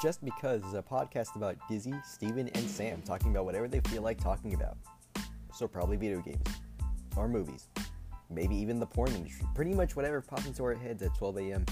Just Because is a podcast about Dizzy, Steven, and Sam talking about whatever they feel like talking about. So, probably video games, or movies, maybe even the porn industry. Pretty much whatever pops into our heads at 12 a.m.